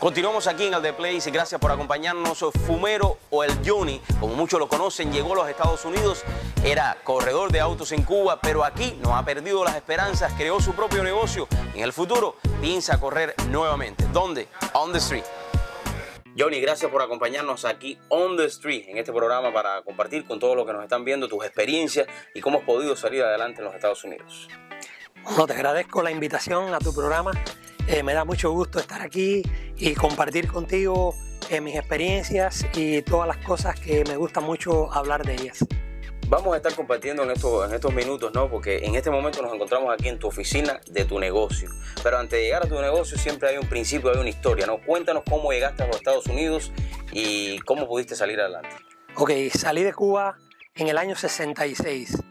Continuamos aquí en el The Place y gracias por acompañarnos. Fumero o el Johnny, como muchos lo conocen, llegó a los Estados Unidos, era corredor de autos en Cuba, pero aquí no ha perdido las esperanzas, creó su propio negocio en el futuro piensa correr nuevamente. ¿Dónde? On the Street. Johnny, gracias por acompañarnos aquí on the street en este programa para compartir con todos los que nos están viendo tus experiencias y cómo has podido salir adelante en los Estados Unidos. Bueno, te agradezco la invitación a tu programa. Eh, me da mucho gusto estar aquí y compartir contigo eh, mis experiencias y todas las cosas que me gusta mucho hablar de ellas. Vamos a estar compartiendo en estos, en estos minutos, ¿no? Porque en este momento nos encontramos aquí en tu oficina de tu negocio. Pero antes de llegar a tu negocio siempre hay un principio, hay una historia, ¿no? Cuéntanos cómo llegaste a los Estados Unidos y cómo pudiste salir adelante. Ok, salí de Cuba en el año 66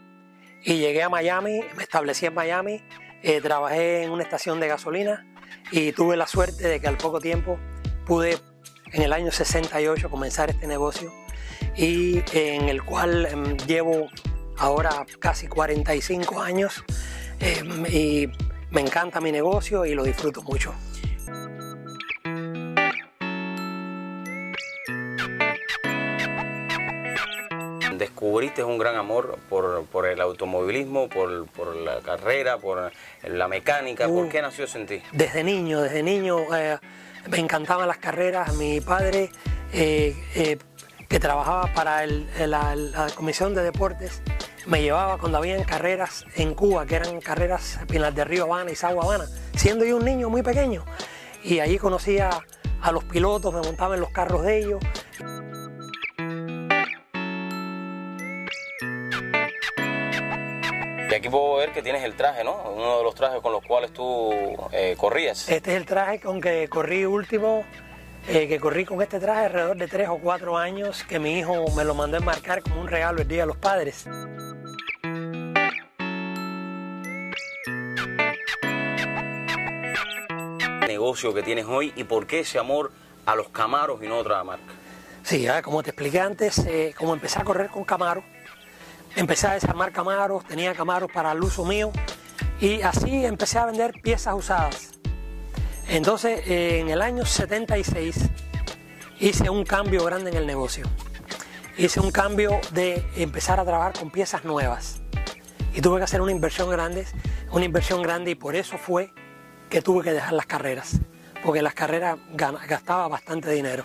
y llegué a Miami, me establecí en Miami, eh, trabajé en una estación de gasolina y tuve la suerte de que al poco tiempo pude en el año 68 comenzar este negocio y en el cual em, llevo ahora casi 45 años em, y me encanta mi negocio y lo disfruto mucho. Descubriste un gran amor por, el automovilismo, por, la carrera, por la mecánica. ¿Por uh. qué nació eso en ti? Desde niño, desde niño eh, me encantaban las carreras. Mi padre, eh, eh, que trabajaba para la, Comisión de Deportes, me llevaba cuando habían carreras en Cuba, que eran carreras en las de Río Habana y Sagua Habana, siendo yo un niño muy pequeño. Y allí conocía a los pilotos, me montaba en los carros de ellos. Aquí puedo ver que tienes el traje, ¿no? Uno de los trajes con los cuales tú eh, corrías. Este es el traje con que corrí último, eh, que corrí con este traje alrededor de tres o cuatro años, que mi hijo me lo mandó a enmarcar como un regalo el Día de los Padres. negocio que tienes hoy y por qué ese amor a los Camaros y no a otra marca? Sí, como te expliqué antes, eh, como empecé a correr con Camaro, empecé a desarmar Camaros, tenía Camaros para el uso mío y así empecé a vender piezas usadas. Entonces, en el año 76 hice un cambio grande en el negocio. Hice un cambio de empezar a trabajar con piezas nuevas. Y tuve que hacer una inversión grande, una inversión grande y por eso fue que tuve que dejar las carreras, porque las carreras gastaba bastante dinero.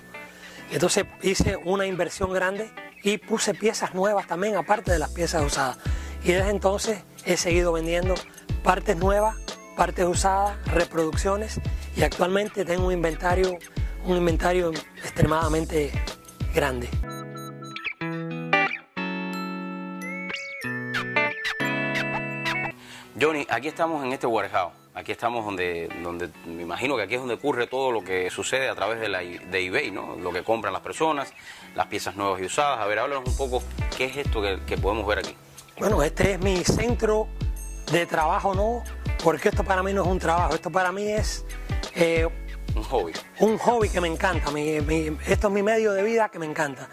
Entonces hice una inversión grande y puse piezas nuevas también, aparte de las piezas usadas. Y desde entonces he seguido vendiendo partes nuevas, partes usadas, reproducciones y actualmente tengo un inventario, un inventario extremadamente grande. Johnny, aquí estamos en este warehouse. Aquí estamos donde, donde me imagino que aquí es donde ocurre todo lo que sucede a través de, la, de eBay, ¿no? Lo que compran las personas, las piezas nuevas y usadas. A ver, háblanos un poco qué es esto que, podemos ver aquí. Bueno, este es mi centro de trabajo, ¿no? Porque esto para mí no es un trabajo, esto para mí es... Eh, un hobby. Un hobby que me encanta, esto es mi medio de vida que me encanta.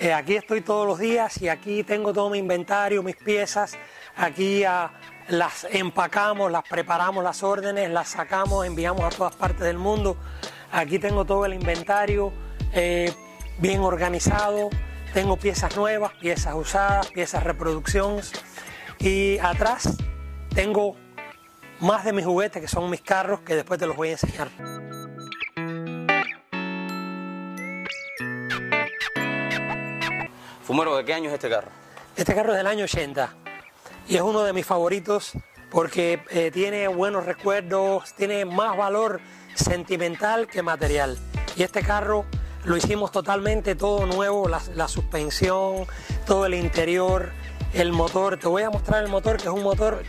Eh, aquí estoy todos los días y aquí tengo todo mi inventario, mis piezas, aquí a las empacamos, las preparamos las órdenes, las sacamos, enviamos a todas partes del mundo. Aquí tengo todo el inventario eh, bien organizado, tengo piezas nuevas, piezas usadas, piezas reproducciones y atrás tengo más de mis juguetes que son mis carros que después te los voy a enseñar. Fumero, ¿de qué año es este carro? Este carro es del año 80 y es uno de mis favoritos porque eh, tiene buenos recuerdos, tiene más valor sentimental que material. Y este carro lo hicimos totalmente todo nuevo, la, suspensión, todo el interior, el motor. Te voy a mostrar el motor, que es un motor,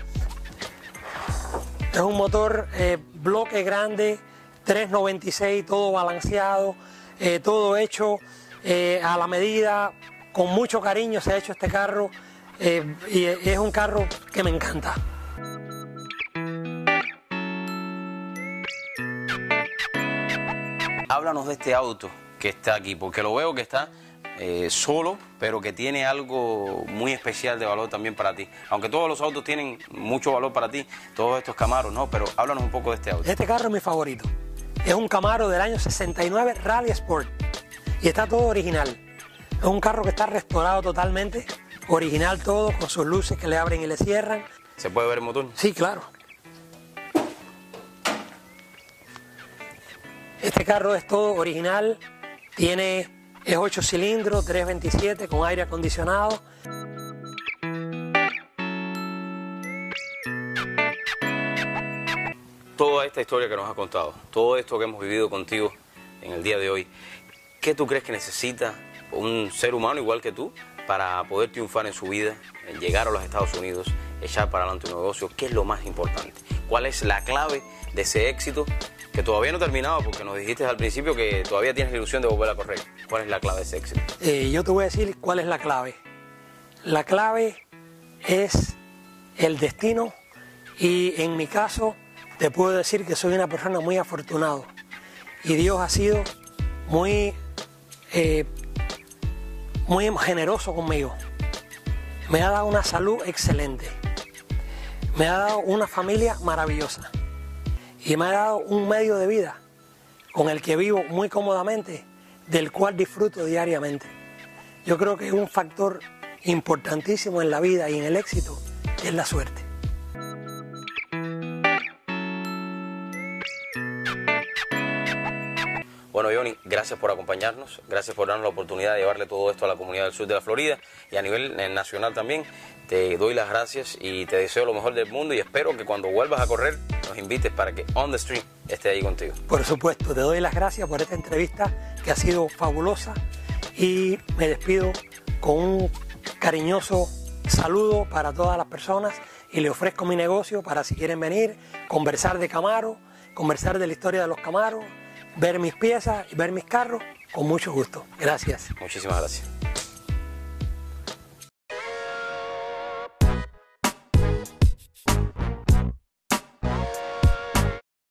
es un motor eh, bloque grande, 396, todo balanceado, eh, todo hecho a la medida, con mucho cariño se ha hecho este carro eh, y es un carro que me encanta. Háblanos de este auto que está aquí, porque lo veo que está eh, solo, pero que tiene algo muy especial de valor también para ti. Aunque todos los autos tienen mucho valor para ti, todos estos Camaros, ¿no? Pero háblanos un poco de este auto. Este carro es mi favorito. Es un Camaro del año 69 Rally Sport y está todo original. Es un carro que está restaurado totalmente, original todo, con sus luces que le abren y le cierran. ¿Se puede ver el motor? Sí, claro. Este carro es todo original, tiene es 8 cilindros, 327 con aire acondicionado. Toda esta historia que nos has contado, todo esto que hemos vivido contigo en el día de hoy, ¿qué tú crees que necesita un ser humano igual que tú para poder triunfar en su vida, llegar a los Estados Unidos, echar para adelante un negocio? ¿Qué es lo más importante? ¿Cuál es la clave de ese éxito que todavía no ha terminado, porque nos dijiste al principio que todavía tienes la ilusión de volver a correr. ¿Cuál es la clave de ese éxito? Eh, yo te voy a decir cuál es la clave. La clave es el destino y en mi caso te puedo decir que soy una persona muy afortunado y Dios ha sido muy, eh, muy generoso conmigo. Me ha dado una salud excelente. Me ha dado una familia maravillosa y me ha dado un medio de vida con el que vivo muy cómodamente, del cual disfruto diariamente. Yo creo que es un factor importantísimo en la vida y en el éxito es la suerte. Bueno, Johnny, gracias por acompañarnos, gracias por darnos la oportunidad de llevarle todo esto a la comunidad del sur de la Florida y a nivel eh, nacional también. Te doy las gracias y te deseo lo mejor del mundo y espero que cuando vuelvas a correr nos invites para que On the Stream esté ahí contigo. Por supuesto, te doy las gracias por esta entrevista que ha sido fabulosa y me despido con un cariñoso saludo para todas las personas y le ofrezco mi negocio para si quieren venir, conversar de Camaro, conversar de la historia de los Camaros ver mis piezas y ver mis carros con mucho gusto. Gracias. Muchísimas gracias.